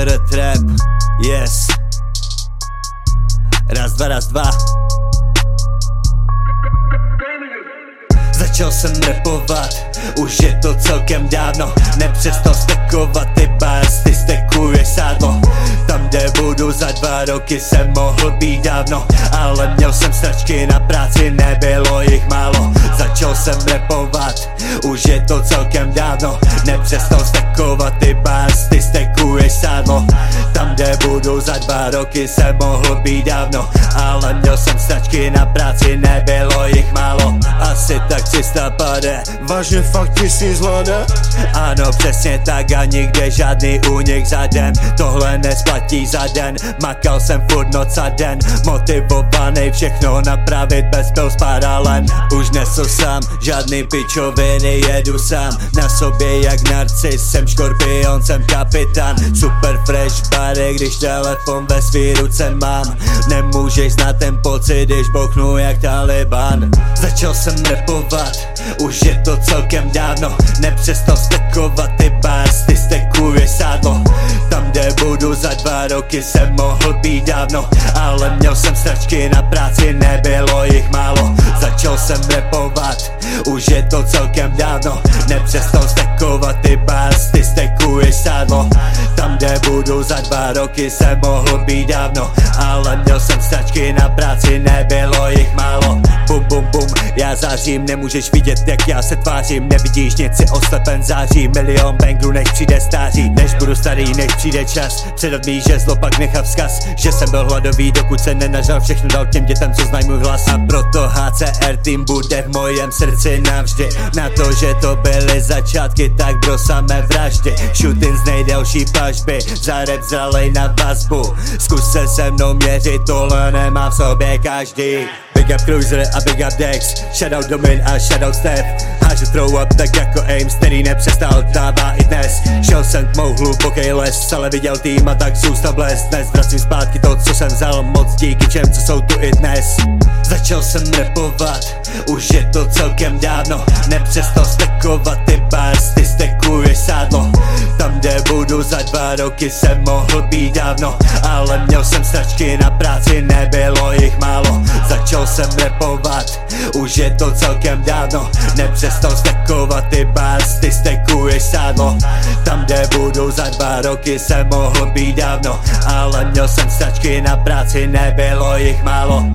ČR Trap, yes. Raz, dva, raz, dva. Začal jsem repovat, už je to celkem dávno. Nepřestal stekovat ty bars, ty stekuješ sádlo. Tam, kde budu za dva roky jsem mohl být dávno. Ale měl jsem stračky na práci, nebylo jich málo. Začal jsem repovat, už je to celkem dávno. Nepřestal stekovat ty bars, ty stekuješ sádlo Tam, kde budu za dva roky jsem mohl být dávno Ale měl jsem stračky na práci, nebylo jich málo. Asi tak 300 pade Vážně fakt tisíc zvláda? Ano, přesně tak a nikde žádný únik za den. Tohle nesplatí za den Makal jsem furt noc a den. Motivovaný všechno napravit bez pil paralen Už nesu sám, žádný pičoviny jedu sám. Na sobě jak narcis, jsem škorpion, jsem kapitán. Super fresh body, když telefon ve svý ruce mám. Nemůžeš znát ten pocit, když bochnu jak Taliban. Začal jsem repovat, už je to celkem dávno. Nepřestal stekovat ty bars, ty stekuješ sádlo. Tam, kde budu za dva roky jsem mohl být dávno. Ale měl jsem sračky na práci, nebylo jich málo. Začal jsem repovat, už je to celkem dávno. Nepřestal stekovat ty bars, ty stekuješ sádlo kde budu za dva roky jsem mohl být dávno Ale měl jsem sračky na práci, nebylo jich málo. Bum bum bum, já zářím, nemůžeš vidět jak já se tvářím Nevidíš nic, si oslepen září. Milion bangru, než přijde stáří Než budu starý, než přijde čas. Předat mi žezlo, pak nechat vzkaz Že jsem byl hladový, dokud se nenažal Všechno dal těm dětem, co znají můj hlas. A proto HCR tým bude v mojem srdci navždy. Na to, že to byly začátky, tak bro samé vraždy. Shooting z nejdelší pažby Za rap zralej na vazbu. Zkus se se mnou měřit, tohle nemá v sobě každý. Big up Cruiser a Big up Dex Shoutout Domin a shoutout Steph. Háže throw up tak jako Ames, který nepřestal dává i dnes. Šel jsem tmou hluboký les, ale viděl tým a tak zůstal blesk Dnes vracím zpátky to, co jsem vzal, moc díky všem, co jsou tu i dnes. Začal jsem repovat, už je to celkem dávno. Nepřestal stekovat za dva roky jsem mohl být dávno Ale měl jsem stračky na práci, nebylo jich málo. Začal jsem repovat, už je to celkem dávno. Nepřestal stekovat ty bars, ty stekuješ sádlo. Tam, kde budu za dva roky jsem mohl být dávno Ale měl jsem stračky na práci, nebylo jich málo